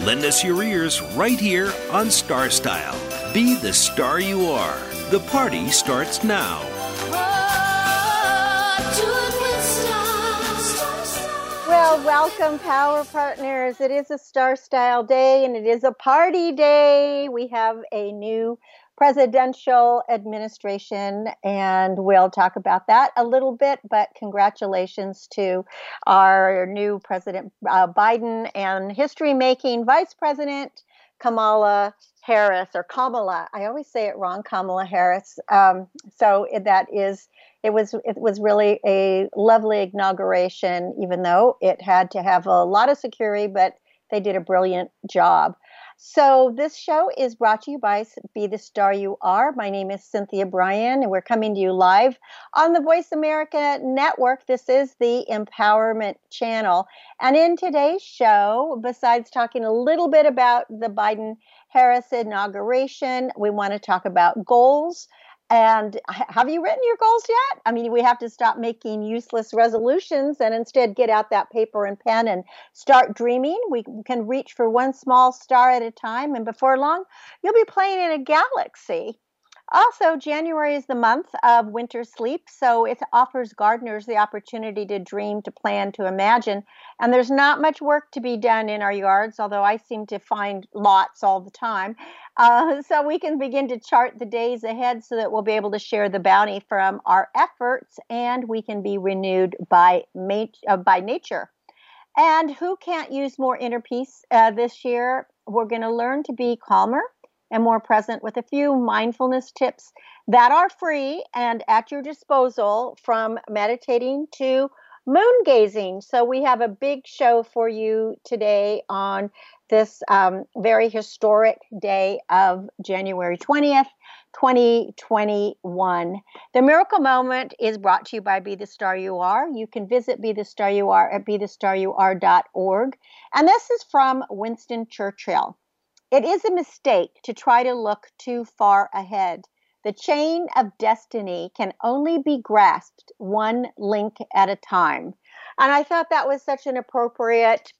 Lend us your ears right here on Star Style. Be the star you are. The party starts now. Well, welcome, Power Partners. It is a Star Style Day and it is a party day. We have a new presidential administration, and we'll talk about that a little bit. But congratulations to our new President uh, Biden and history making Vice President Kamala Harris or Kamala. I always say it wrong, Kamala Harris. Um, so that is it was it was really a lovely inauguration, even though it had to have a lot of security, but they did a brilliant job. So, this show is brought to you by Be the Star You Are. My name is Cynthia Brian, and we're coming to you live on the Voice America Network. This is the Empowerment Channel. And in today's show, besides talking a little bit about the Biden Harris inauguration, we want to talk about goals and have you written your goals yet? I mean, we have to stop making useless resolutions and instead get out that paper and pen and start dreaming. We can reach for one small star at a time, and before long, you'll be playing in a galaxy. Also, January is the month of winter sleep, so it offers gardeners the opportunity to dream, to plan, to imagine. And there's not much work to be done in our yards, although I seem to find lots all the time. Uh, so we can begin to chart the days ahead so that we'll be able to share the bounty from our efforts and we can be renewed by, uh, by nature. And who can't use more inner peace uh, this year? We're going to learn to be calmer and more present with a few mindfulness tips that are free and at your disposal from meditating to moon gazing. So, we have a big show for you today on this um, very historic day of January 20th, 2021. The Miracle Moment is brought to you by Be the Star You Are. You can visit Be the Star You Are at BeTheStarYouAre.org. And this is from Winston Churchill. It is a mistake to try to look too far ahead. The chain of destiny can only be grasped one link at a time. And I thought that was such an appropriate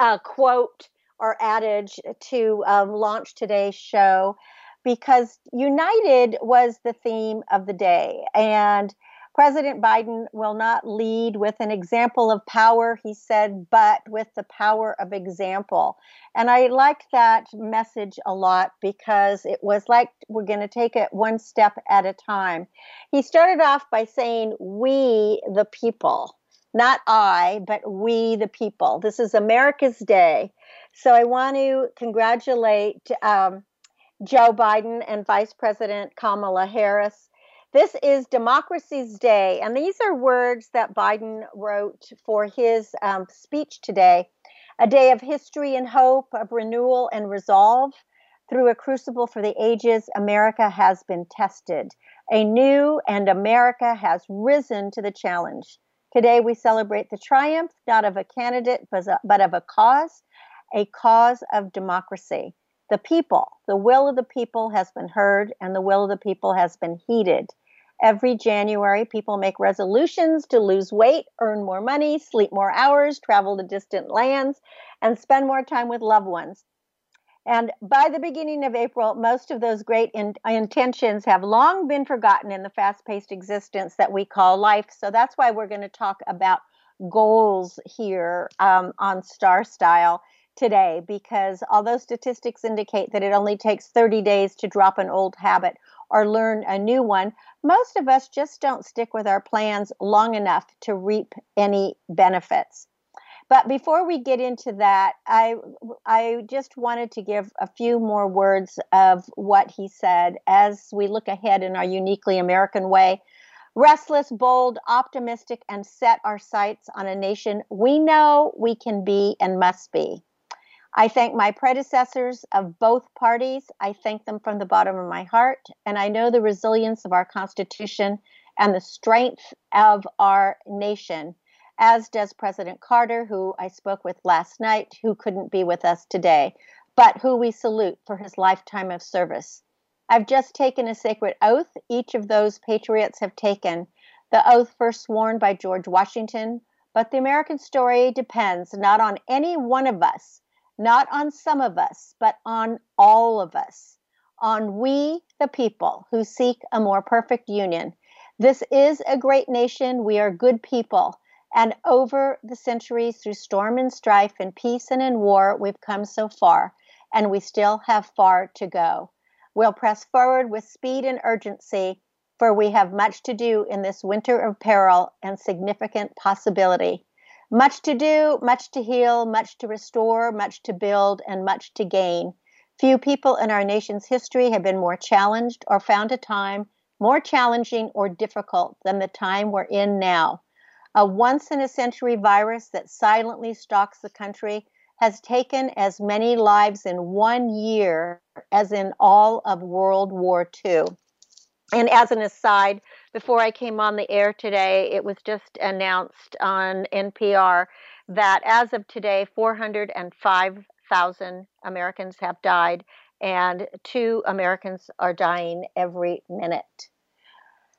uh, quote or adage to um, launch today's show because United was the theme of the day. And President Biden will not lead with an example of power, he said, but with the power of example. And I liked that message a lot because it was like we're going to take it one step at a time. He started off by saying, We the people, not I, but we the people. This is America's Day. So I want to congratulate um, Joe Biden and Vice President Kamala Harris this is Democracy's Day, and these are words that Biden wrote for his um, speech today. A day of history and hope, of renewal and resolve. Through a crucible for the ages, America has been tested. A new and America has risen to the challenge. Today, we celebrate the triumph not of a candidate, but of a cause, a cause of democracy. The people, the will of the people has been heard, and the will of the people has been heeded. Every January, people make resolutions to lose weight, earn more money, sleep more hours, travel to distant lands, and spend more time with loved ones. And by the beginning of April, most of those great in- intentions have long been forgotten in the fast paced existence that we call life. So that's why we're going to talk about goals here um, on Star Style today, because although statistics indicate that it only takes 30 days to drop an old habit or learn a new one, most of us just don't stick with our plans long enough to reap any benefits. But before we get into that, I I just wanted to give a few more words of what he said as we look ahead in our uniquely American way. Restless, bold, optimistic, and set our sights on a nation we know we can be and must be. I thank my predecessors of both parties. I thank them from the bottom of my heart. And I know the resilience of our Constitution and the strength of our nation, as does President Carter, who I spoke with last night, who couldn't be with us today, but who we salute for his lifetime of service. I've just taken a sacred oath. Each of those patriots have taken the oath first sworn by George Washington. But the American story depends not on any one of us, not on some of us, but on all of us, on we, the people who seek a more perfect union. This is a great nation. We are good people. And over the centuries, through storm and strife, and peace and in war, we've come so far, and we still have far to go. We'll press forward with speed and urgency, for we have much to do in this winter of peril and significant possibility. Much to do, much to heal, much to restore, much to build, and much to gain. Few people in our nation's history have been more challenged or found a time more challenging or difficult than the time we're in now. A once in a century virus that silently stalks the country has taken as many lives in one year as in all of World War II. And as an aside, before I came on the air today, it was just announced on NPR that as of today, 405,000 Americans have died, and two Americans are dying every minute.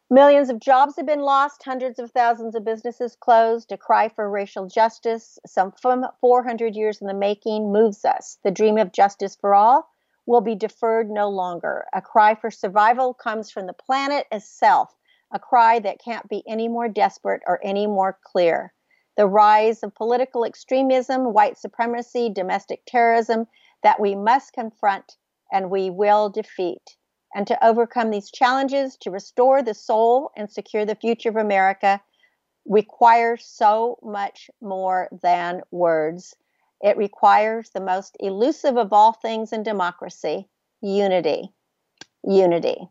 Millions of jobs have been lost, hundreds of thousands of businesses closed. A cry for racial justice, some from 400 years in the making, moves us. The dream of justice for all will be deferred no longer. A cry for survival comes from the planet itself, a cry that can't be any more desperate or any more clear. The rise of political extremism, white supremacy, domestic terrorism that we must confront and we will defeat and to overcome these challenges, to restore the soul and secure the future of America, requires so much more than words. It requires the most elusive of all things in democracy unity. Unity.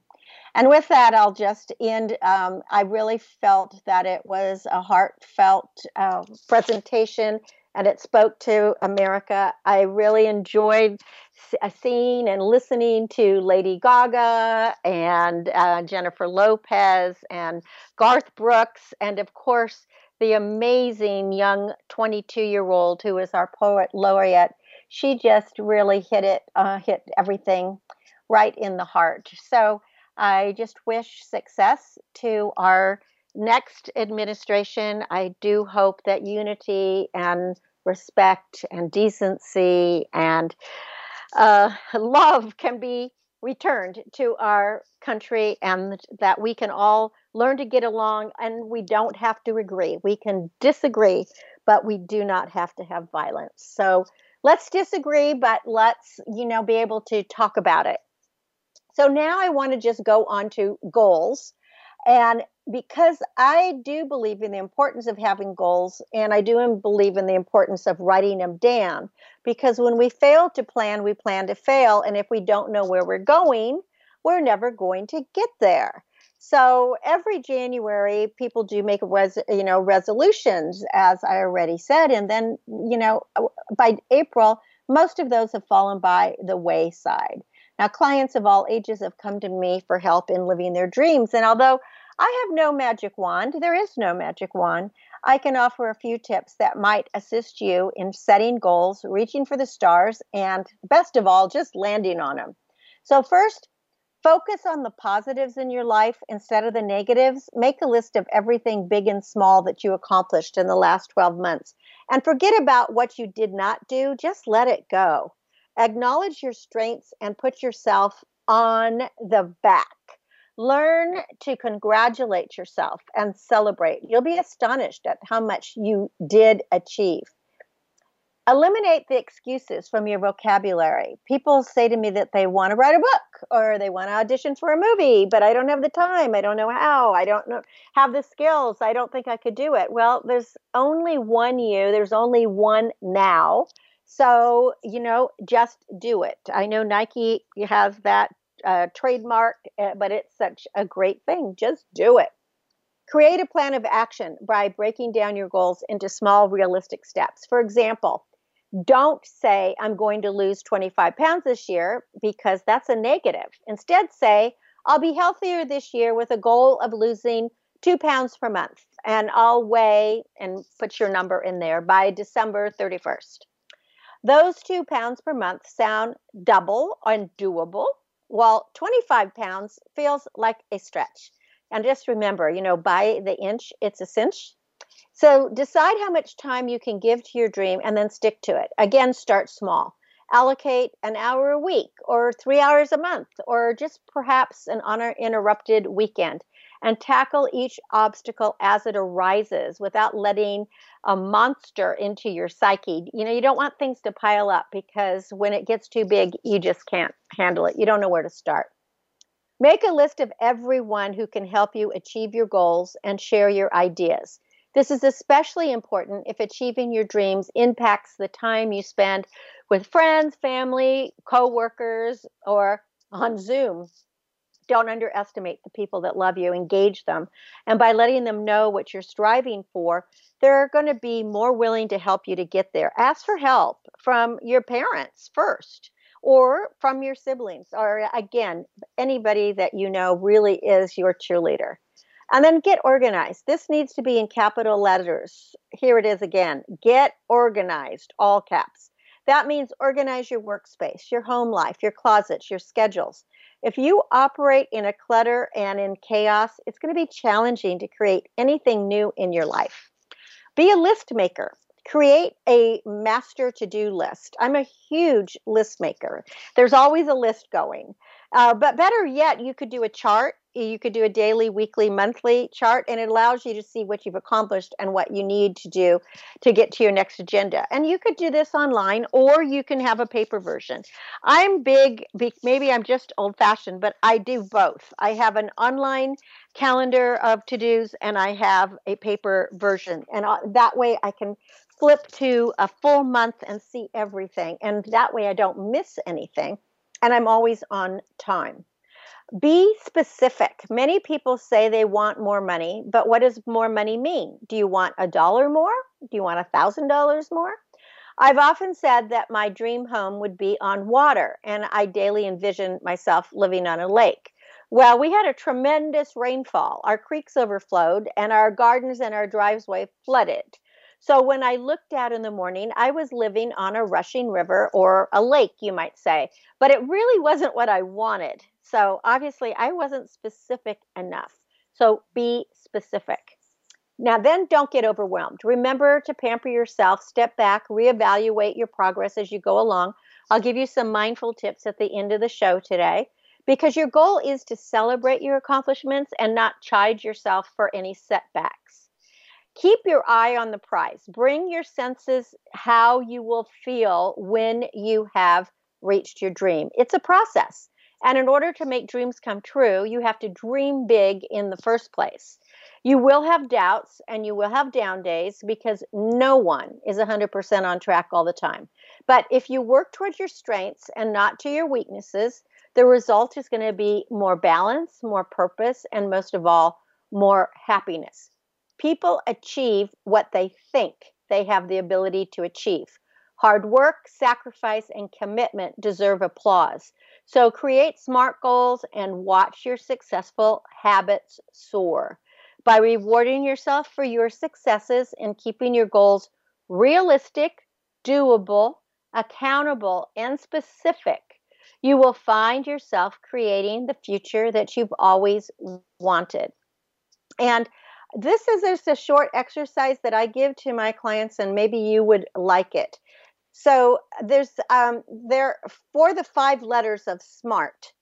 And with that, I'll just end. Um, I really felt that it was a heartfelt uh, presentation and it spoke to America. I really enjoyed uh, seeing and listening to Lady Gaga and uh, Jennifer Lopez and Garth Brooks, and of course, the amazing young 22 year old who is our poet laureate. She just really hit it, uh, hit everything right in the heart. So I just wish success to our next administration, I do hope that unity and respect and decency and uh, love can be returned to our country and that we can all learn to get along and we don't have to agree. We can disagree, but we do not have to have violence. So let's disagree, but let's, you know, be able to talk about it. So now I want to just go on to goals. And because I do believe in the importance of having goals, and I do believe in the importance of writing them down. Because when we fail to plan, we plan to fail. And if we don't know where we're going, we're never going to get there. So every January, people do make res- you know resolutions, as I already said, and then you know by April, most of those have fallen by the wayside. Now, clients of all ages have come to me for help in living their dreams, and although I have no magic wand. There is no magic wand. I can offer a few tips that might assist you in setting goals, reaching for the stars, and best of all, just landing on them. So, first, focus on the positives in your life instead of the negatives. Make a list of everything big and small that you accomplished in the last 12 months. And forget about what you did not do, just let it go. Acknowledge your strengths and put yourself on the back. Learn to congratulate yourself and celebrate. You'll be astonished at how much you did achieve. Eliminate the excuses from your vocabulary. People say to me that they want to write a book or they want to audition for a movie, but I don't have the time. I don't know how. I don't know have the skills. I don't think I could do it. Well, there's only one you. There's only one now. So, you know, just do it. I know Nike has that uh, trademark, eh, but it's such a great thing. Just do it. Create a plan of action by breaking down your goals into small, realistic steps. For example, Don't say, I'm going to lose 25 pounds this year because that's a negative. Instead, say, I'll be healthier this year with a goal of losing two pounds per month. And I'll weigh and put your number in there by December 31st. Those two pounds per month sound double and doable, while 25 pounds feels like a stretch. And just remember, you know, by the inch, it's a cinch. So decide how much time you can give to your dream and then stick to it. Again, start small. Allocate an hour a week or three hours a month or just perhaps an uninterrupted weekend and tackle each obstacle as it arises without letting a monster into your psyche. You know, you don't want things to pile up because when it gets too big, you just can't handle it. You don't know where to start. Make a list of everyone who can help you achieve your goals and share your ideas. This is especially important if achieving your dreams impacts the time you spend with friends, family, coworkers, or on Zoom. Don't underestimate the people that love you, engage them. And by letting them know what you're striving for, they're going to be more willing to help you to get there. Ask for help from your parents first or from your siblings, or again, anybody that you know really is your cheerleader. And then get organized. This needs to be in capital letters. Here it is again get organized, all caps. That means organize your workspace, your home life, your closets, your schedules. If you operate in a clutter and in chaos, it's going to be challenging to create anything new in your life. Be a list maker. Create a master to do list. I'm a huge list maker. There's always a list going. Uh, but better yet, you could do a chart you could do a daily, weekly, monthly chart, and it allows you to see what you've accomplished and what you need to do to get to your next agenda. And you could do this online, or you can have a paper version. I'm big, maybe I'm just old fashioned, but I do both. I have an online calendar of to dos, and I have a paper version. And uh, that way I can flip to a full month and see everything. And that way I don't miss anything. And I'm always on time. Be specific. Many people say they want more money, but what does more money mean? Do you want a dollar more? Do you want a thousand dollars more? I've often said that my dream home would be on water, and I daily envision myself living on a lake. Well, we had a tremendous rainfall. Our creeks overflowed, and our gardens and our driveway flooded. So when I looked out in the morning, I was living on a rushing river or a lake, you might say. But it really wasn't what I wanted. So obviously, I wasn't specific enough. So be specific. Now, then don't get overwhelmed. Remember to pamper yourself, step back, reevaluate your progress as you go along. I'll give you some mindful tips at the end of the show today because your goal is to celebrate your accomplishments and not chide yourself for any setbacks. Keep your eye on the prize. Bring your senses how you will feel when you have reached your dream. It's a process. And in order to make dreams come true, you have to dream big in the first place. You will have doubts and you will have down days because no one is 100% on track all the time. But if you work towards your strengths and not to your weaknesses, the result is going to be more balance, more purpose, and most of all, more happiness. People achieve what they think they have the ability to achieve. Hard work, sacrifice, and commitment deserve applause. So create SMART goals and watch your successful habits soar. By rewarding yourself for your successes and keeping your goals realistic, doable, accountable, and specific, you will find yourself creating the future that you've always wanted. And this is just a short exercise that I give to my clients, and maybe you would like it. So there's um, there for the five letters of SMART.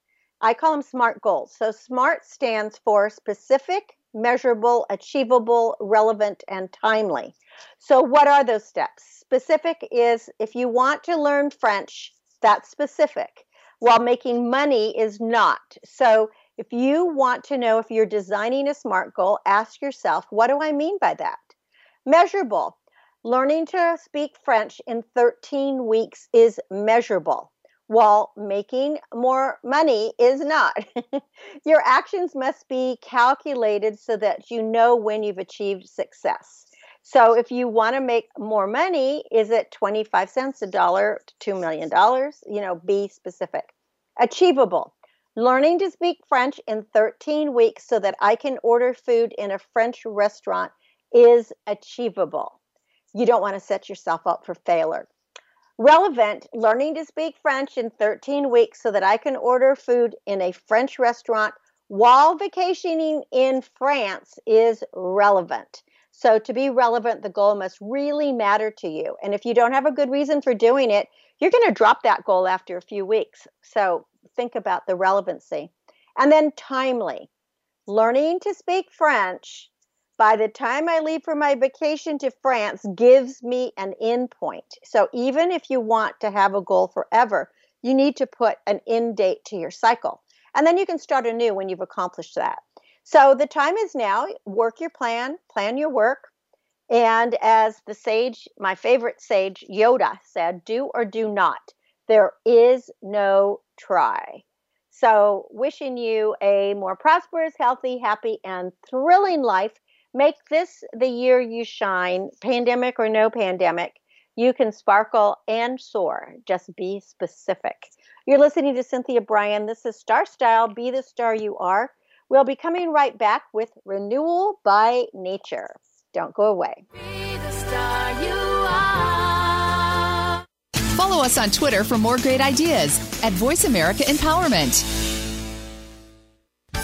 I call them SMART goals. So SMART stands for specific, measurable, achievable, relevant, and timely. So what are those steps? Specific is if you want to learn French, that's specific. While making money is not. So if you want to know if you're designing a SMART goal, ask yourself, what do I mean by that? Measurable. Learning to speak French in 13 weeks is measurable, while making more money is not. Your actions must be calculated so that you know when you've achieved success. So if you want to make more money, is it 25 cents a dollar to $2 million? You know, be specific. Achievable. Learning to speak French in 13 weeks so that I can order food in a French restaurant is achievable. You don't want to set yourself up for failure. Relevant, learning to speak French in 13 weeks so that I can order food in a French restaurant while vacationing in France is relevant. So, to be relevant, the goal must really matter to you. And if you don't have a good reason for doing it, you're going to drop that goal after a few weeks. So, think about the relevancy. And then, timely. Learning to speak French by the time I leave for my vacation to France gives me an end point. So even if you want to have a goal forever, you need to put an end date to your cycle. And then you can start anew when you've accomplished that. So the time is now. Work your plan, plan your work. And as the sage, my favorite sage, Yoda, said, do or do not. There is no try. So, wishing you a more prosperous, healthy, happy, and thrilling life Make this the year you shine, pandemic or no pandemic. You can sparkle and soar. Just be specific. You're listening to Cynthia Brian. This is Star Style. Be the star you are. We'll be coming right back with Renewal by Nature. Don't go away. Follow us on Twitter for more great ideas at Voice America Empowerment.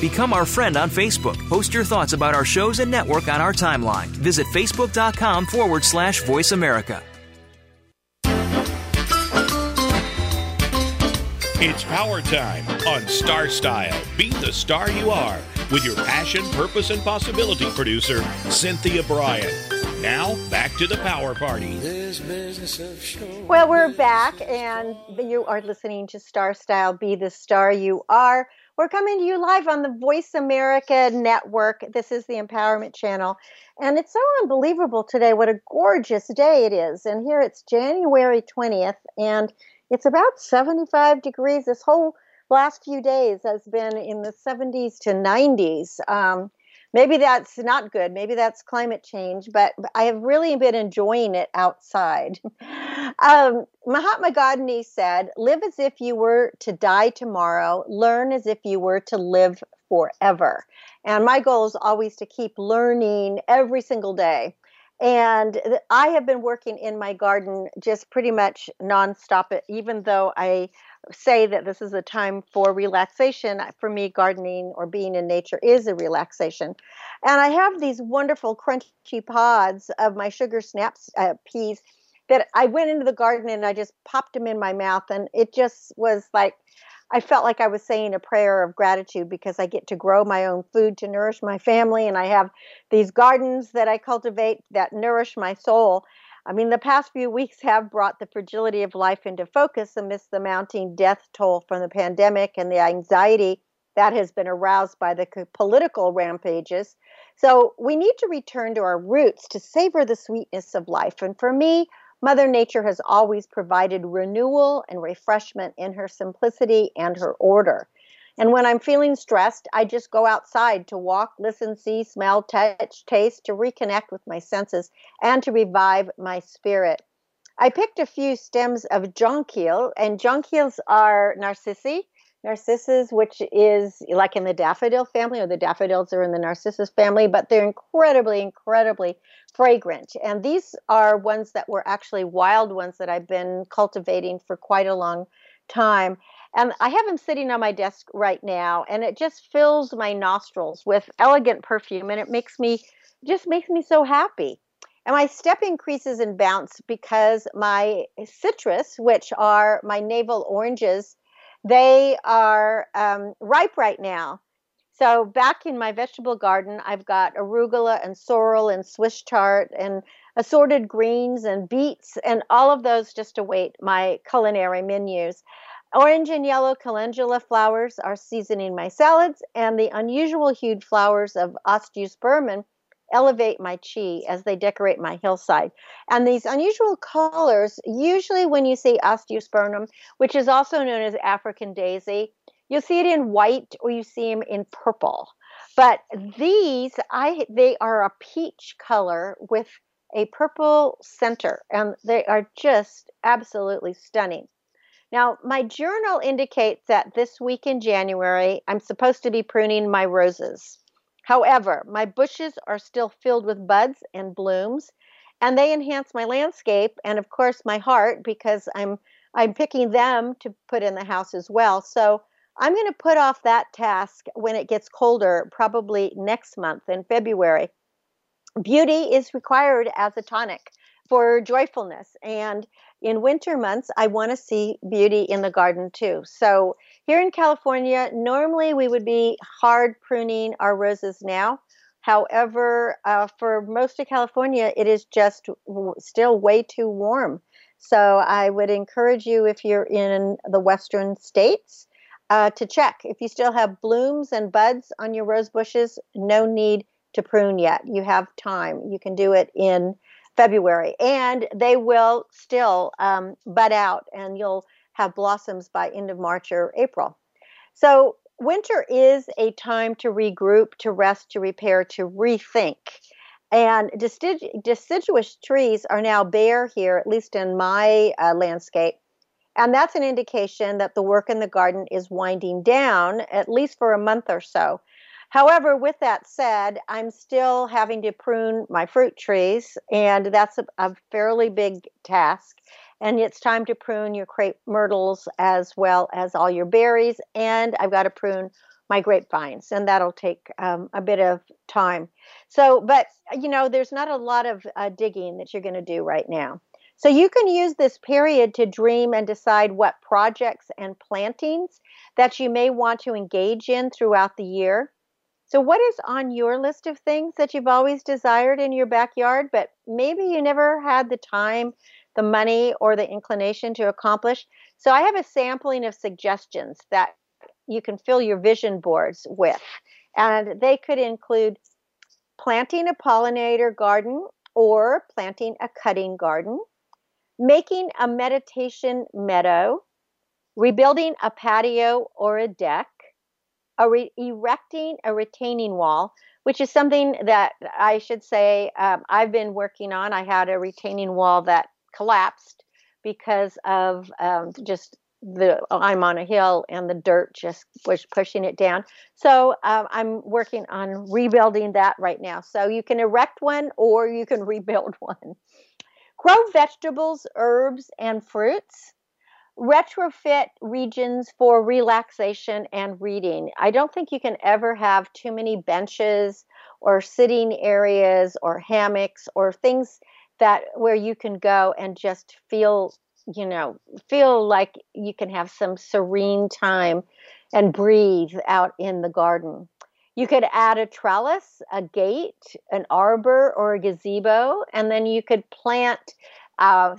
Become our friend on Facebook. Post your thoughts about our shows and network on our timeline. Visit facebook.com forward slash voice America. It's power time on Star Style. Be the star you are with your passion, purpose, and possibility producer, Cynthia Brian. Now, back to the power party. Well, we're back, and you are listening to Star Style Be the Star You Are. We're coming to you live on the Voice America Network. This is the Empowerment Channel. And it's so unbelievable today what a gorgeous day it is. And here it's January 20th, and it's about 75 degrees. This whole last few days has been in the 70s to 90s. Um, maybe that's not good. Maybe that's climate change, but I have really been enjoying it outside. um, Mahatma Gandhi said, Live as if you were to die tomorrow, learn as if you were to live forever. And my goal is always to keep learning every single day. And I have been working in my garden just pretty much nonstop, even though I say that this is a time for relaxation. For me, gardening or being in nature is a relaxation. And I have these wonderful crunchy pods of my sugar snaps uh, peas that I went into the garden and I just popped them in my mouth. And it just was like, I felt like I was saying a prayer of gratitude because I get to grow my own food to nourish my family. And I have these gardens that I cultivate that nourish my soul. I mean, the past few weeks have brought the fragility of life into focus amidst the mounting death toll from the pandemic and the anxiety that has been aroused by the political rampages. So we need to return to our roots to savor the sweetness of life. And for me, Mother Nature has always provided renewal and refreshment in her simplicity and her order. And when I'm feeling stressed, I just go outside to walk, listen, see, smell, touch, taste, to reconnect with my senses and to revive my spirit. I picked a few stems of jonquil, and jonquils are narcissi, narcissus, which is like in the daffodil family, or the daffodils are in the narcissus family, but they're incredibly, incredibly fragrant. And these are ones that were actually wild ones that I've been cultivating for quite a long time. And I have them sitting on my desk right now, and it just fills my nostrils with elegant perfume, and it makes me just makes me so happy. And my step increases in bounce because my citrus, which are my navel oranges, they are um, ripe right now. So back in my vegetable garden, I've got arugula and sorrel and Swiss chard and assorted greens and beets and all of those just await my culinary menus. Orange and yellow calendula flowers are seasoning my salads, and the unusual hued flowers of Osteospermum elevate my chi as they decorate my hillside. And these unusual colors, usually when you see Osteospermum, which is also known as African daisy, you'll see it in white or you see them in purple. But these, I they are a peach color with a purple center, and they are just absolutely stunning. Now, my journal indicates that this week in January, I'm supposed to be pruning my roses. However, my bushes are still filled with buds and blooms, and they enhance my landscape and, of course, my heart because I'm I'm picking them to put in the house as well. So I'm going to put off that task when it gets colder, probably next month in February. Beauty is required as a tonic for joyfulness. And in winter months, I want to see beauty in the garden too. So here in California, normally we would be hard pruning our roses now. However, uh, for most of California, it is just w- still way too warm. So I would encourage you, if you're in the western states, uh, to check. If you still have blooms and buds on your rose bushes, no need to prune yet. You have time. You can do it in February, and they will still um, bud out, and you'll have blossoms by end of March or April. So winter is a time to regroup, to rest, to repair, to rethink. And deciduous trees are now bare here, at least in my uh, landscape. And that's an indication that the work in the garden is winding down, at least for a month or so. However, with that said, I'm still having to prune my fruit trees, and that's a, a fairly big task. And it's time to prune your crepe myrtles as well as all your berries. And I've got to prune my grapevines, and that'll take um, a bit of time. So, but you know, there's not a lot of uh, digging that you're going to do right now. So, you can use this period to dream and decide what projects and plantings that you may want to engage in throughout the year. So, what is on your list of things that you've always desired in your backyard, but maybe you never had the time, the money, or the inclination to accomplish? So, I have a sampling of suggestions that you can fill your vision boards with. And they could include planting a pollinator garden or planting a cutting garden, making a meditation meadow, rebuilding a patio or a deck, a re- erecting a retaining wall, which is something that I should say um, I've been working on. I had a retaining wall that collapsed because of um, just the I'm on a hill and the dirt just was pushing it down. So um, I'm working on rebuilding that right now. So you can erect one or you can rebuild one. Grow vegetables, herbs, and fruits retrofit regions for relaxation and reading. I don't think you can ever have too many benches or sitting areas or hammocks or things that where you can go and just feel, you know, feel like you can have some serene time and breathe out in the garden. You could add a trellis, a gate, an arbor, or a gazebo, and then you could plant uh,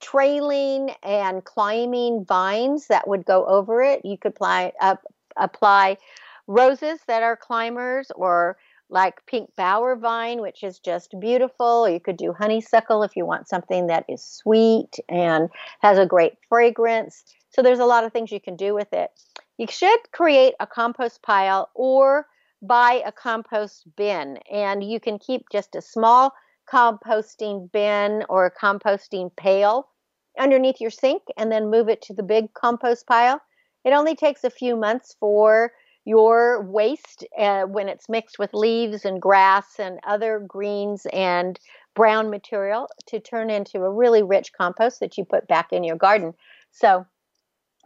trailing and climbing vines that would go over it. You could apply, uh, apply roses that are climbers or like pink bower vine, which is just beautiful. You could do honeysuckle if you want something that is sweet and has a great fragrance. So there's a lot of things you can do with it. You should create a compost pile or buy a compost bin, and you can keep just a small composting bin or a composting pail underneath your sink and then move it to the big compost pile. It only takes a few months for your waste uh, when it's mixed with leaves and grass and other greens and brown material to turn into a really rich compost that you put back in your garden. So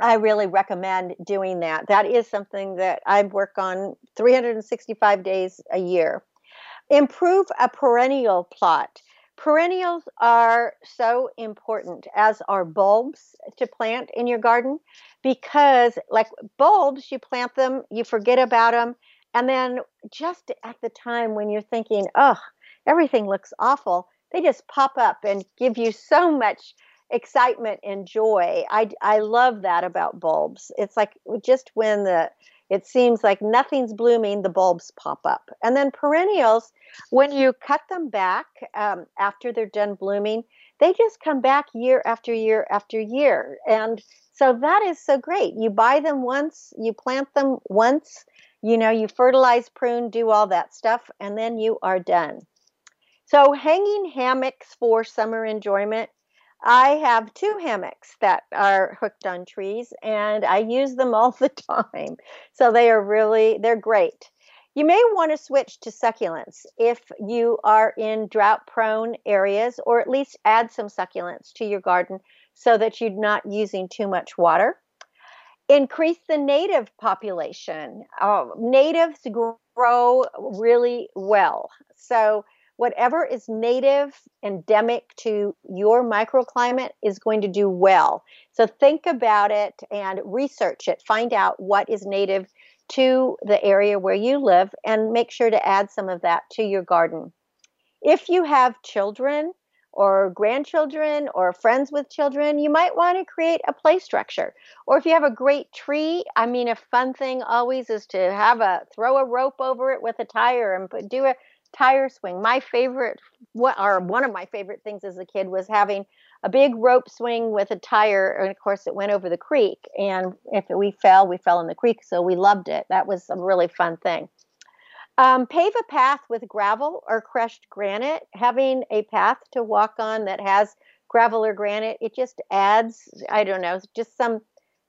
I really recommend doing that. That is something that I work on 365 days a year. Improve a perennial plot. Perennials are so important, as are bulbs to plant in your garden, because, like bulbs, you plant them, you forget about them, and then just at the time when you're thinking, oh, everything looks awful, they just pop up and give you so much excitement and joy. I, I love that about bulbs. It's like just when the it seems like nothing's blooming, the bulbs pop up. And then perennials, when you cut them back um, after they're done blooming, they just come back year after year after year. And so that is so great. You buy them once, you plant them once, you know, you fertilize, prune, do all that stuff, and then you are done. So, hanging hammocks for summer enjoyment I have two hammocks that are hooked on trees and I use them all the time. So they are really they're great. You may want to switch to succulents if you are in drought prone areas or at least add some succulents to your garden so that you're not using too much water. Increase the native population. Uh, natives grow really well. So whatever is native, endemic to your microclimate is going to do well. So think about it and research it. Find out what is native to the area where you live and make sure to add some of that to your garden. If you have children or grandchildren or friends with children, you might want to create a play structure. Or if you have a great tree, I mean, a fun thing always is to have a throw a rope over it with a tire and put, do a tire swing. My favorite, what or one of my favorite things as a kid was having a big rope swing with a tire, and of course it went over the creek. And if we fell, we fell in the creek, so we loved it. That was a really fun thing. Um, pave a path with gravel or crushed granite. Having a path to walk on that has gravel or granite, it just adds, I don't know, just some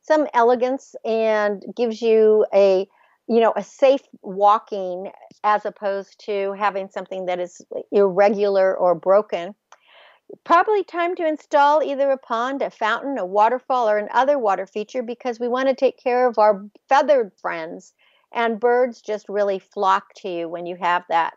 some elegance and gives you a you know a safe walking as opposed to having something that is irregular or broken probably time to install either a pond a fountain a waterfall or another water feature because we want to take care of our feathered friends and birds just really flock to you when you have that.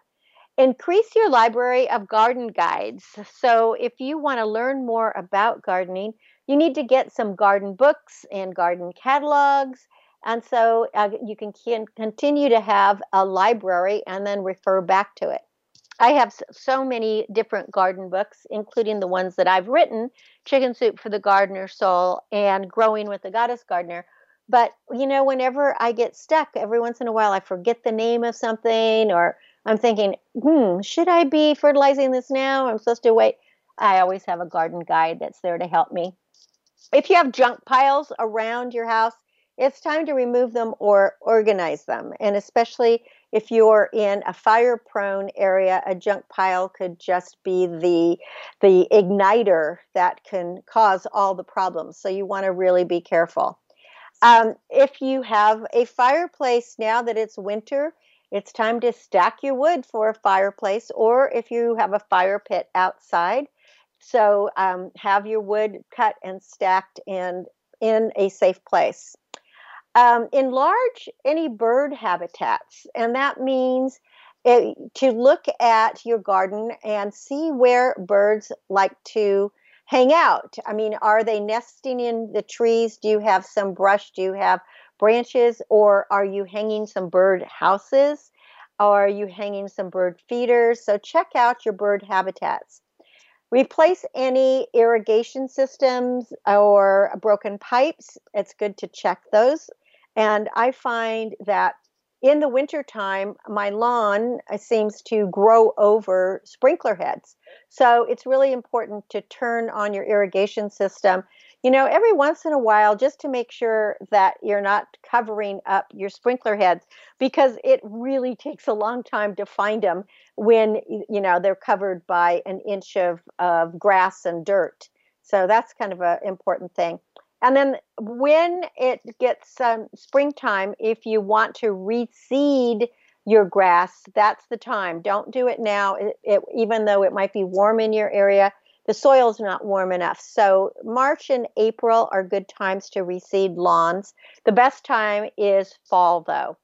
Increase your library of garden guides. So if you want to learn more about gardening you need to get some garden books and garden catalogs and so uh, you can, can continue to have a library and then refer back to it. I have so many different garden books, including the ones that I've written Chicken Soup for the Gardener Soul and Growing with the Goddess Gardener. But, you know, whenever I get stuck, every once in a while I forget the name of something or I'm thinking, hmm, should I be fertilizing this now? I'm supposed to wait. I always have a garden guide that's there to help me. If you have junk piles around your house, it's time to remove them or organize them. And especially if you're in a fire prone area, a junk pile could just be the, the igniter that can cause all the problems. So you want to really be careful. Um, if you have a fireplace now that it's winter, it's time to stack your wood for a fireplace, or if you have a fire pit outside. So um, have your wood cut and stacked and in a safe place um, enlarge any bird habitats, and that means it, to look at your garden and see where birds like to hang out. I mean, are they nesting in the trees? Do you have some brush? Do you have branches? Or are you hanging some bird houses? Are you hanging some bird feeders? So check out your bird habitats. Replace any irrigation systems or broken pipes. It's good to check those. And I find that in the wintertime, my lawn uh, seems to grow over sprinkler heads. So it's really important to turn on your irrigation system, you know, every once in a while, just to make sure that you're not covering up your sprinkler heads because it really takes a long time to find them when, you know, they're covered by an inch of, of grass and dirt. So that's kind of an important thing. And then when it gets um, springtime, if you want to reseed your grass, that's the time. Don't do it now, it, it, even though it might be warm in your area. The soil's not warm enough. So, March and April are good times to reseed lawns. The best time is fall, though.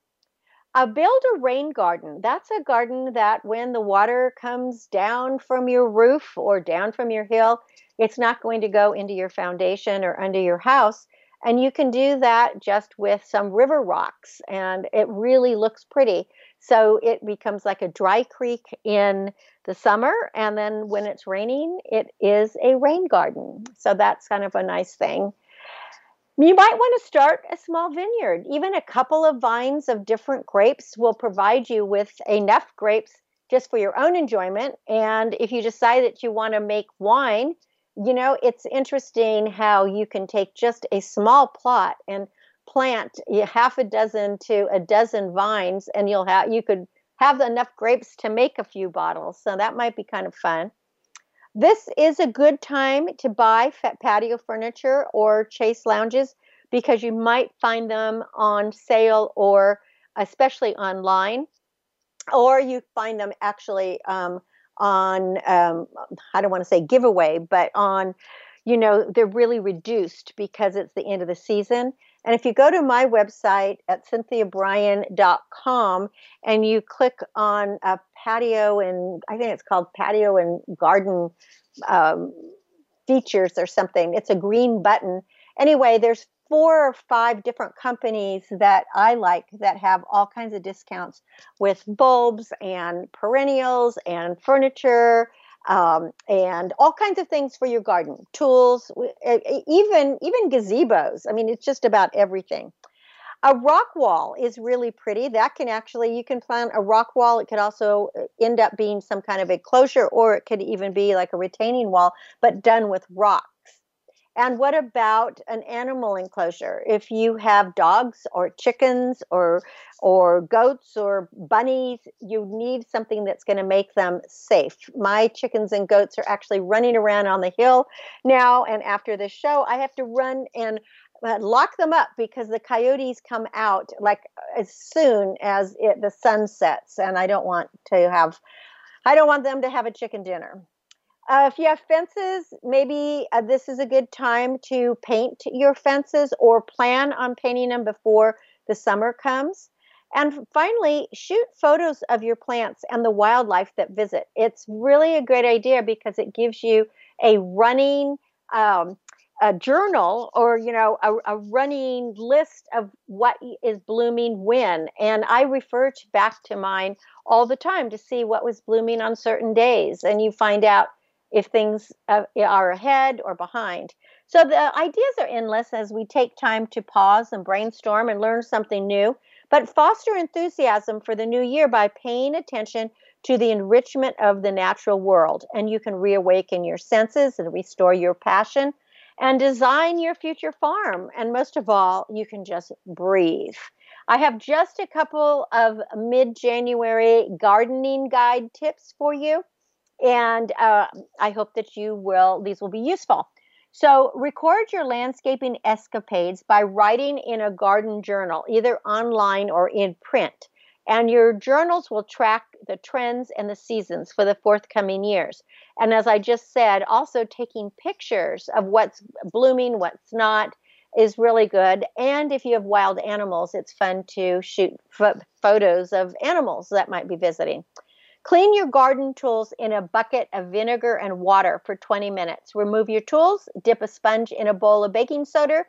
Uh, build a rain garden. That's a garden that when the water comes down from your roof or down from your hill, it's not going to go into your foundation or under your house. And you can do that just with some river rocks, and it really looks pretty. So it becomes like a dry creek in the summer, and then when it's raining, it is a rain garden. So that's kind of a nice thing. You might want to start a small vineyard. Even a couple of vines of different grapes will provide you with enough grapes just for your own enjoyment. And if you decide that you want to make wine, you know, it's interesting how you can take just a small plot and plant half a dozen to a dozen vines and you'll have you could have enough grapes to make a few bottles. So that might be kind of fun. This is a good time to buy patio furniture or chase lounges because you might find them on sale or especially online, or you find them actually um, on um, I don't want to say giveaway, but on you know they're really reduced because it's the end of the season. And if you go to my website at cynthiabrian.com and you click on a patio and I think it's called patio and garden um, features or something, it's a green button. Anyway, there's four or five different companies that I like that have all kinds of discounts with bulbs and perennials and furniture um, and all kinds of things for your garden, tools, even even gazebos. I mean, it's just about everything. A rock wall is really pretty. That can actually you can plant a rock wall. It could also uh, end up being some kind of a closure, or it could even be like a retaining wall, but done with rock. And what about an animal enclosure? If you have dogs or chickens or or goats or bunnies, you need something that's going to make them safe. My chickens and goats are actually running around on the hill now and after the show I have to run and uh, lock them up because the coyotes come out like as soon as it, the sun sets and I don't want to have I don't want them to have a chicken dinner. Uh, if you have fences, maybe uh, this is a good time to paint your fences or plan on painting them before the summer comes. And finally, shoot photos of your plants and the wildlife that visit. It's really a great idea because it gives you a running um, a journal or you know a, a, running list of what is blooming when and i refer to back to mine all the time to see what was blooming on certain days and you find out if things uh, are ahead or behind. So the ideas are endless as we take time to pause and brainstorm and learn something new, but foster enthusiasm for the new year by paying attention to the enrichment of the natural world. And you can reawaken your senses and restore your passion and design your future farm. And most of all, you can just breathe. I have just a couple of mid January gardening guide tips for you and uh, I hope that you will, these will be useful. So, record your landscaping escapades by writing in a garden journal, either online or in print. And your journals will track the trends and the seasons for the forthcoming years. And as I just said, also taking pictures of what's blooming, what's not, is really good. And if you have wild animals, it's fun to shoot photos of animals that might be visiting. Clean your garden tools in a bucket of vinegar and water for 20 minutes. Remove your tools, dip a sponge in a bowl of baking soda,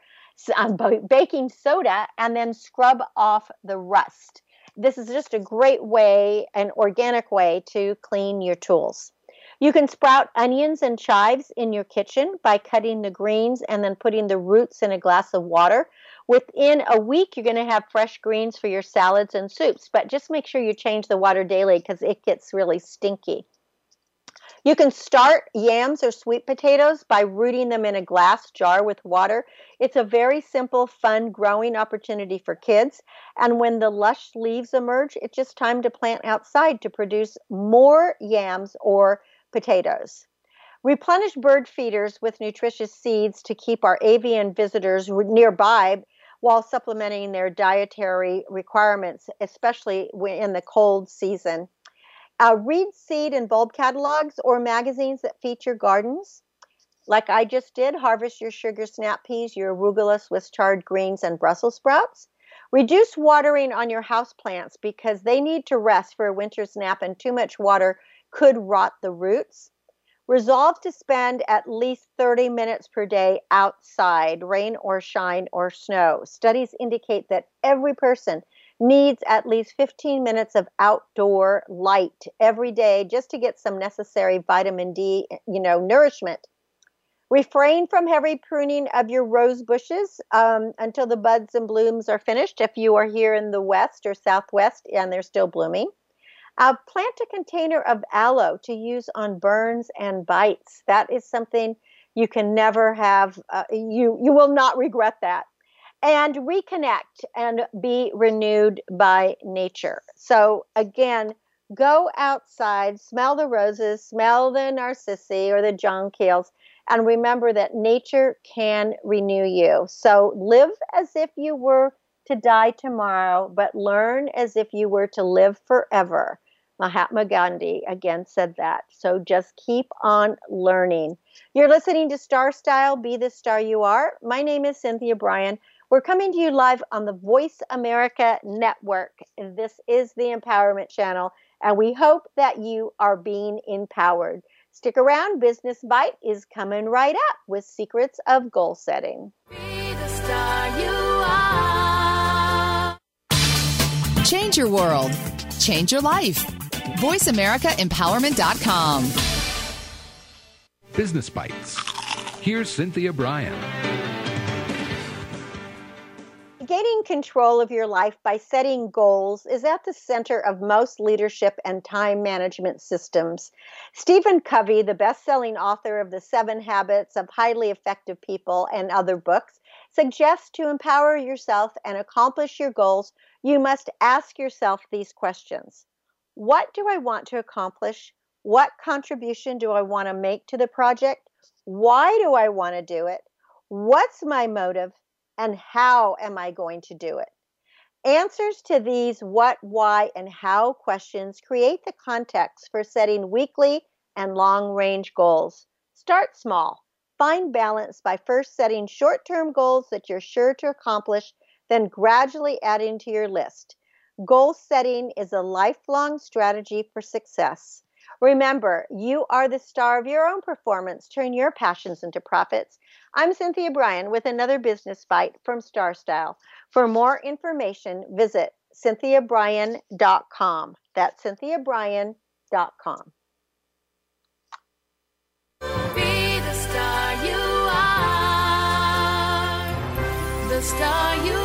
um, baking soda, and then scrub off the rust. This is just a great way, an organic way to clean your tools. You can sprout onions and chives in your kitchen by cutting the greens and then putting the roots in a glass of water. Within a week, you're going to have fresh greens for your salads and soups, but just make sure you change the water daily because it gets really stinky. You can start yams or sweet potatoes by rooting them in a glass jar with water. It's a very simple, fun growing opportunity for kids. And when the lush leaves emerge, it's just time to plant outside to produce more yams or potatoes. Replenish bird feeders with nutritious seeds to keep our avian visitors nearby while supplementing their dietary requirements, especially in the cold season. Uh, read seed and bulb catalogs or magazines that feature gardens. Like I just did, harvest your sugar snap peas, your arugula, Swiss chard greens, and Brussels sprouts. Reduce watering on your house plants because they need to rest for a winter's nap, and too much water could rot the roots. Resolve to spend at least 30 minutes per day outside, rain or shine or snow. Studies indicate that every person needs at least 15 minutes of outdoor light every day just to get some necessary vitamin D, you know, nourishment. Refrain from heavy pruning of your rose bushes um, until the buds and blooms are finished. If you are here in the west or southwest and they're still blooming, uh, plant a container of aloe to use on burns and bites. That is something you can never have. Uh, you you will not regret that. And reconnect and be renewed by nature. So again, go outside, smell the roses, smell the narcissi or the jonquils, and remember that nature can renew you. So live as if you were to die tomorrow, but learn as if you were to live forever. Mahatma Gandhi again said that. So just keep on learning. You're listening to Star Style Be the Star You Are. My name is Cynthia Brian. We're coming to you live on the Voice America Network. This is the Empowerment Channel, and we hope that you are being empowered. Stick around, Business Bite is coming right up with secrets of goal setting. Be the star you are. Change your world, change your life. VoiceAmericaEmpowerment.com. Business Bites. Here's Cynthia Brian. Gaining control of your life by setting goals is at the center of most leadership and time management systems. Stephen Covey, the best selling author of The Seven Habits of Highly Effective People and other books, suggests to empower yourself and accomplish your goals, you must ask yourself these questions what do I want to accomplish? What contribution do I want to make to the project? Why do I want to do it? What's my motive? And how am I going to do it? Answers to these what, why, and how questions create the context for setting weekly and long range goals. Start small. Find balance by first setting short term goals that you're sure to accomplish, then gradually adding to your list. Goal setting is a lifelong strategy for success. Remember, you are the star of your own performance. Turn your passions into profits. I'm Cynthia Brian with another business bite from Star Style. For more information, visit cynthiabrian.com. That's cynthiabrian.com. Be the star you are. The star you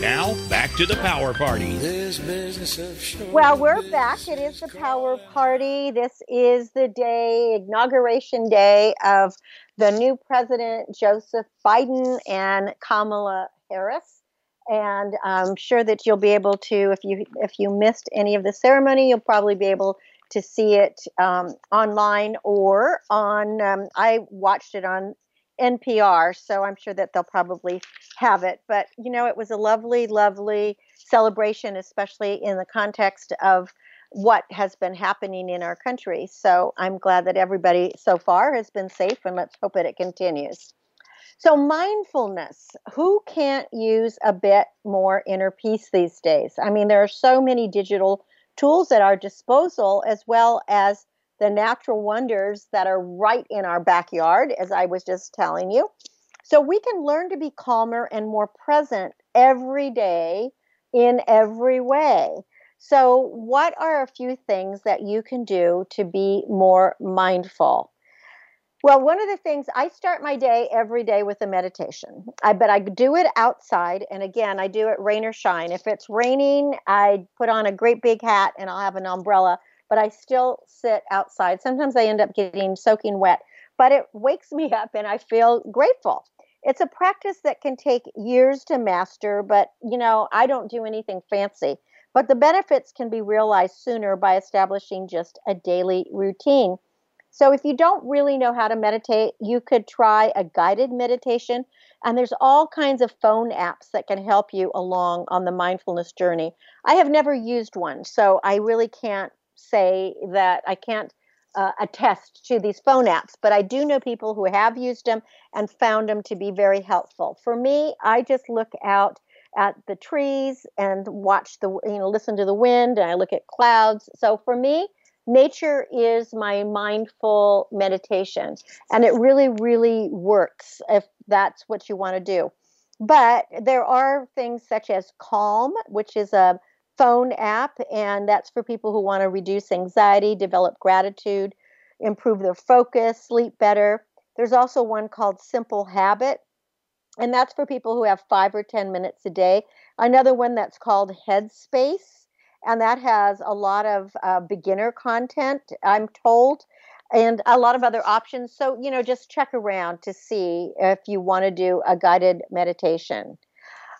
Now, back to the power party. Well, we're back. It is the power party. This is the day, inauguration day of the new president, Joseph Biden and Kamala Harris. And I'm sure that you'll be able to, if you if you missed any of the ceremony, you'll probably be able to see it um, online or on. Um, I watched it on NPR, so I'm sure that they'll probably have it. But you know, it was a lovely, lovely celebration, especially in the context of what has been happening in our country. So I'm glad that everybody so far has been safe, and let's hope that it continues. So, mindfulness, who can't use a bit more inner peace these days? I mean, there are so many digital tools at our disposal, as well as the natural wonders that are right in our backyard, as I was just telling you. So, we can learn to be calmer and more present every day in every way. So, what are a few things that you can do to be more mindful? Well, one of the things I start my day every day with a meditation. I but I do it outside and again, I do it rain or shine. If it's raining, I put on a great big hat and I'll have an umbrella, but I still sit outside. Sometimes I end up getting soaking wet, but it wakes me up and I feel grateful. It's a practice that can take years to master, but you know, I don't do anything fancy. But the benefits can be realized sooner by establishing just a daily routine. So if you don't really know how to meditate, you could try a guided meditation. And there's all kinds of phone apps that can help you along on the mindfulness journey. I have never used one, so I really can't say that I can't uh, attest to these phone apps, but I do know people who have used them and found them to be very helpful. For me, I just look out at the trees and watch the you know listen to the wind and I look at clouds. So for me, nature is my mindful meditation and it really really works if that's what you want to do but there are things such as calm which is a phone app and that's for people who want to reduce anxiety develop gratitude improve their focus sleep better there's also one called simple habit and that's for people who have five or ten minutes a day another one that's called headspace and that has a lot of uh, beginner content, I'm told, and a lot of other options. So, you know, just check around to see if you want to do a guided meditation.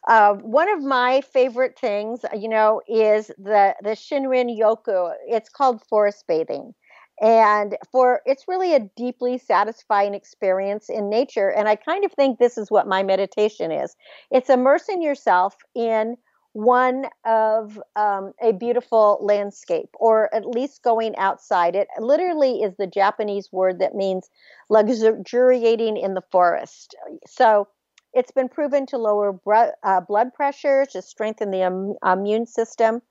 Uh, one of my favorite things, you know, is the the Shinrin Yoku. It's called forest bathing, and for it's really a deeply satisfying experience in nature. And I kind of think this is what my meditation is. It's immersing yourself in one of um, a beautiful landscape or at least going outside. It literally is the Japanese word that means luxuriating in the forest. So it's been proven to lower uh, blood pressure, to strengthen the um, immune system.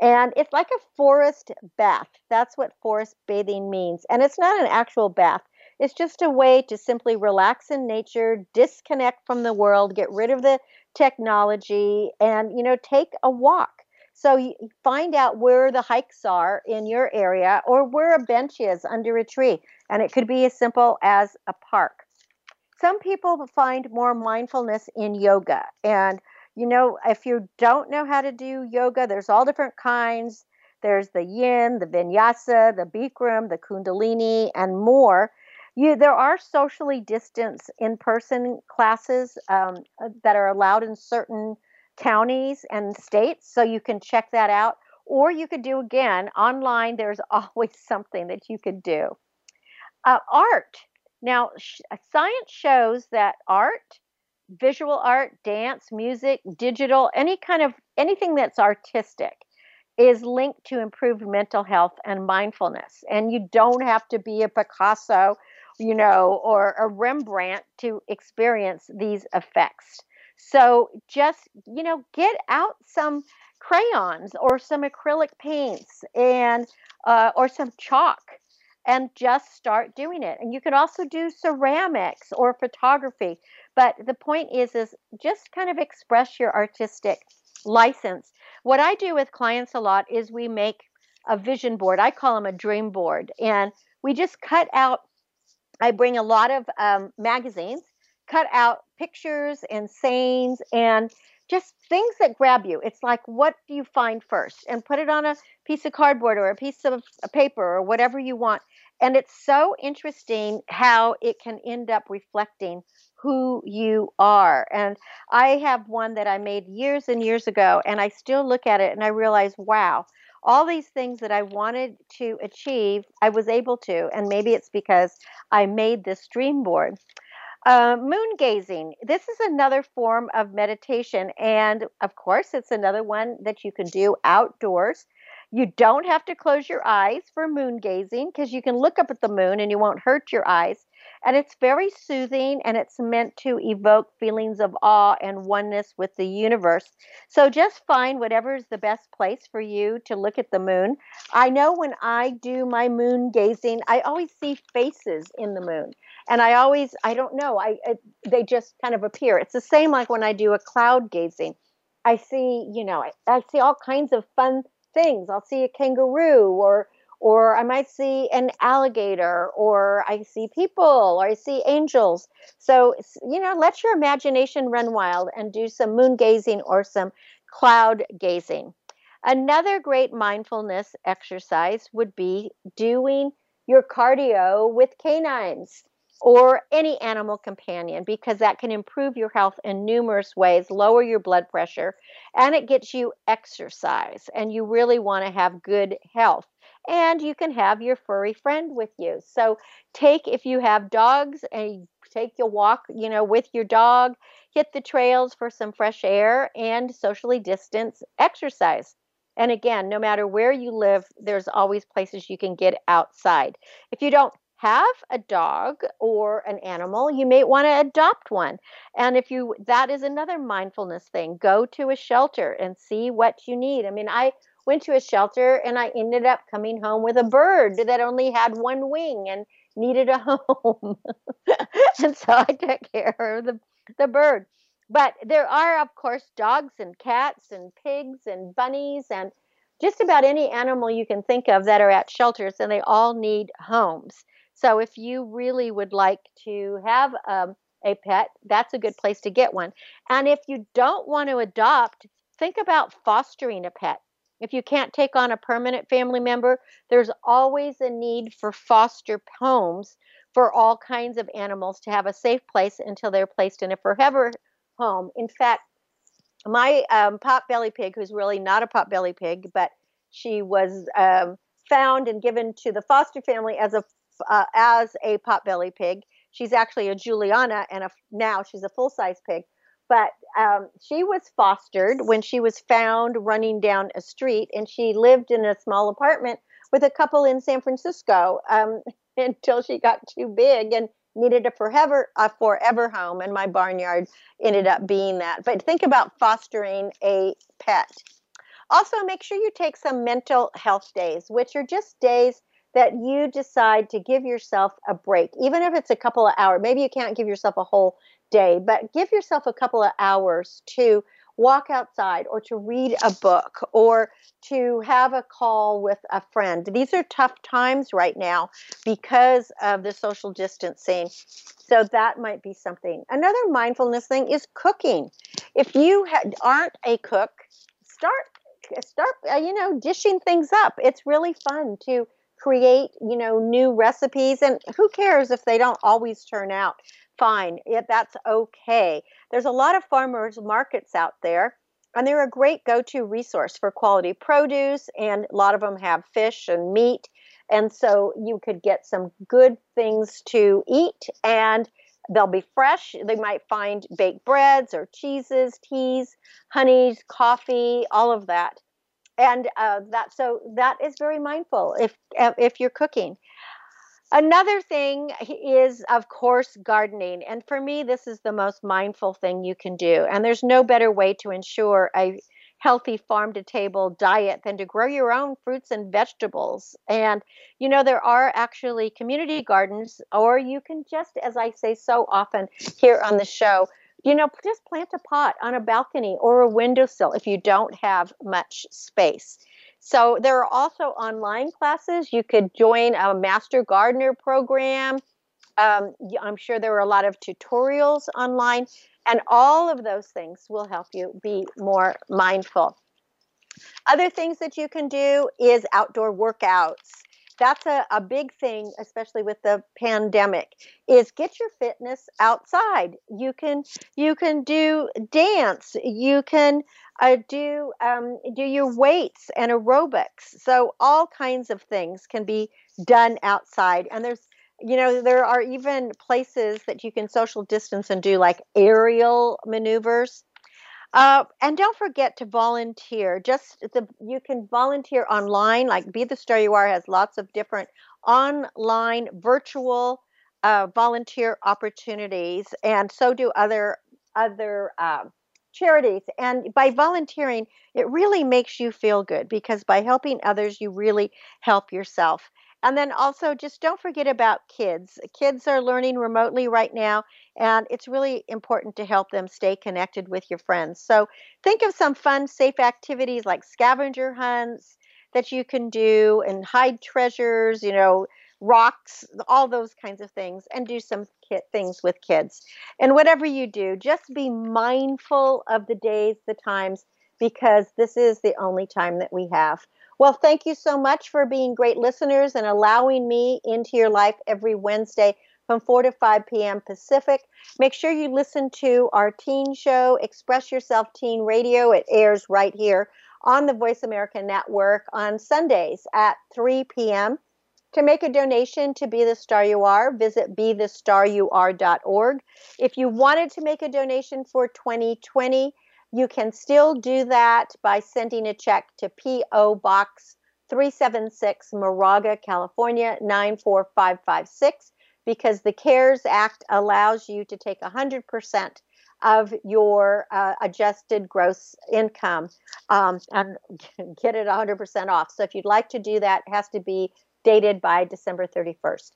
And it's like a forest bath. That's what forest bathing means. And it's not an actual bath. It's just a way to simply relax in nature, disconnect from the world, get rid of the technology and you know take a walk so find out where the hikes are in your area or where a bench is under a tree and it could be as simple as a park some people find more mindfulness in yoga and you know if you don't know how to do yoga there's all different kinds. There's the yin the vinyasa the bikram the kundalini and more. You there are socially distanced in-person classes um, that are allowed in certain counties and states so you can check that out. Or you could do again online there's always something that you could do. Uh, art now sh- uh, science shows that art visual art dance music digital any kind of anything that's artistic is linked to improved mental health and mindfulness and you don't have to be a picasso you know, or a Rembrandt to experience these effects. So just, you know, get out some crayons or some acrylic paints and uh, or some chalk and just start doing it. And you can also do ceramics or photography. But the point is is just kind of express your artistic license. What I do with clients a lot is we make a vision board. I call them a dream board. And we just cut out, I bring a lot of um, magazines, cut out pictures and sayings and just things that grab you. It's like, what do you find first? And put it on a piece of cardboard or a piece of paper or whatever you want. And it's so interesting how it can end up reflecting who you are. And I have one that I made years and years ago, and I still look at it and I realize, wow, all these things that I wanted to achieve, I was able to. And maybe it's because I made this dream board. Uh, moon gazing. This is another form of meditation. And of course, it's another one that you can do outdoors. You don't have to close your eyes for moon gazing because you can look up at the moon and you won't hurt your eyes. And it's very soothing and it's meant to evoke feelings of awe and oneness with the universe. So just find whatever is the best place for you to look at the moon. I know when I do my moon gazing, I always see faces in the moon. And I always, I don't know, I, I they just kind of appear. It's the same like when I do a cloud gazing. I see, you know, I, I see all kinds of fun things. I'll see a kangaroo or or I might see an alligator, or I see people, or I see angels. So, you know, let your imagination run wild and do some moon gazing or some cloud gazing. Another great mindfulness exercise would be doing your cardio with canines or any animal companion because that can improve your health in numerous ways, lower your blood pressure, and it gets you exercise. And you really want to have good health and you can have your furry friend with you. So take if you have dogs and take your walk, you know, with your dog, hit the trails for some fresh air and socially distance exercise. And again, no matter where you live, there's always places you can get outside. If you don't have a dog or an animal, you may want to adopt one. And if you that is another mindfulness thing. Go to a shelter and see what you need. I mean, I went to a shelter and I ended up coming home with a bird that only had one wing and needed a home. and so I took care of the, the bird. But there are, of course, dogs and cats and pigs and bunnies and just about any animal you can think of that are at shelters, and they all need homes. So if you really would like to have um, a pet, that's a good place to get one. And if you don't want to adopt, think about fostering a pet. If you can't take on a permanent family member, there's always a need for foster homes for all kinds of animals to have a safe place until they're placed in a forever home. In fact, my um, potbelly pig, who's really not a potbelly pig, but she was um, found and given to the foster family as a uh, as a potbelly pig. She's actually a Juliana, and a, now she's a full size pig. But um, she was fostered when she was found running down a street, and she lived in a small apartment with a couple in San Francisco um, until she got too big and needed a forever a forever home. And my barnyard ended up being that. But think about fostering a pet. Also, make sure you take some mental health days, which are just days that you decide to give yourself a break, even if it's a couple of hours. Maybe you can't give yourself a whole day, but give yourself a couple of hours to walk outside or to read a book or to have a call with a friend. These are tough times right now because of the social distancing. So that might be something. Another mindfulness thing is cooking. If you ha- aren't a cook, start start uh, you know dishing things up. It's really fun to create you know new recipes and who cares if they don't always turn out fine. Yeah, that's okay. There's a lot of farmers markets out there, and they're a great go to resource for quality produce, and a lot of them have fish and meat. And so you could get some good things to eat, and they'll be fresh. They might find baked breads or cheeses, teas, honeys, coffee, all of that. And uh, that so that is very mindful if if you're cooking. Another thing is, of course, gardening. And for me, this is the most mindful thing you can do. And there's no better way to ensure a healthy farm to table diet than to grow your own fruits and vegetables. And, you know, there are actually community gardens, or you can just, as I say so often here on the show, you know, just plant a pot on a balcony or a windowsill if you don't have much space. So there are also online classes. You could join a Master Gardener program. Um, I'm sure there are a lot of tutorials online, and all of those things will help you be more mindful. Other things that you can do is outdoor workouts. That's a, a big thing, especially with the pandemic, is get your fitness outside. You can you can do dance. You can uh, do um, do your weights and aerobics. So all kinds of things can be done outside. And there's you know there are even places that you can social distance and do like aerial maneuvers. Uh, and don't forget to volunteer. Just the you can volunteer online. Like Be the Star You Are has lots of different online virtual uh, volunteer opportunities, and so do other other. Uh, charities. And by volunteering, it really makes you feel good because by helping others, you really help yourself. And then also, just don't forget about kids. Kids are learning remotely right now, and it's really important to help them stay connected with your friends. So, think of some fun, safe activities like scavenger hunts that you can do and hide treasures, you know, rocks, all those kinds of things, and do some things with kids. And whatever you do, just be mindful of the days, the times, because this is the only time that we have. Well, thank you so much for being great listeners and allowing me into your life every Wednesday from 4 to 5 p.m. Pacific. Make sure you listen to our teen show, Express Yourself Teen Radio. It airs right here on the Voice America Network on Sundays at 3 p.m. To make a donation to Be the Star You Are, visit bethestaryouare.org. If you wanted to make a donation for 2020, you can still do that by sending a check to P.O. Box 376, Moraga, California 94556, because the CARES Act allows you to take 100% of your uh, adjusted gross income um, and get it 100% off. So if you'd like to do that, it has to be dated by December 31st.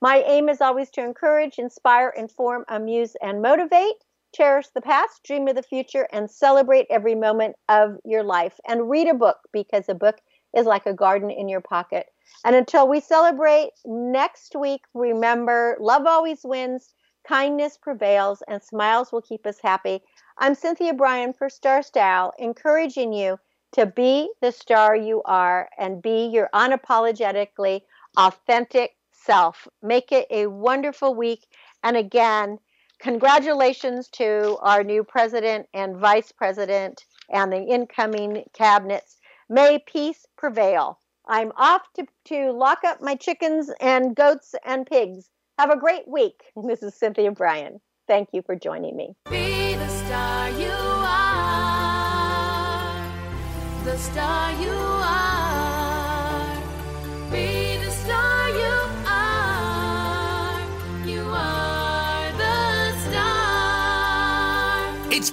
My aim is always to encourage, inspire, inform, amuse, and motivate. Cherish the past, dream of the future, and celebrate every moment of your life. And read a book because a book is like a garden in your pocket. And until we celebrate next week, remember love always wins, kindness prevails, and smiles will keep us happy. I'm Cynthia Brian for Star Style, encouraging you to be the star you are and be your unapologetically authentic self. Make it a wonderful week. And again, congratulations to our new president and vice president and the incoming cabinets. May peace prevail. I'm off to, to lock up my chickens and goats and pigs. Have a great week. This is Cynthia Brian. Thank you for joining me. Be the star you the star you are.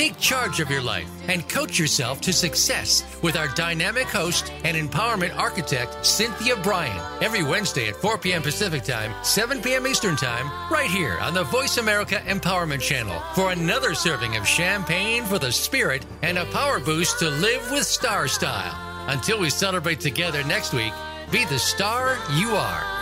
Take charge of your life and coach yourself to success with our dynamic host and empowerment architect, Cynthia Brian, every Wednesday at 4 p.m. Pacific Time, 7 p.m. Eastern Time, right here on the Voice America Empowerment Channel for another serving of champagne for the spirit and a power boost to live with star style. Until we celebrate together next week, be the star you are.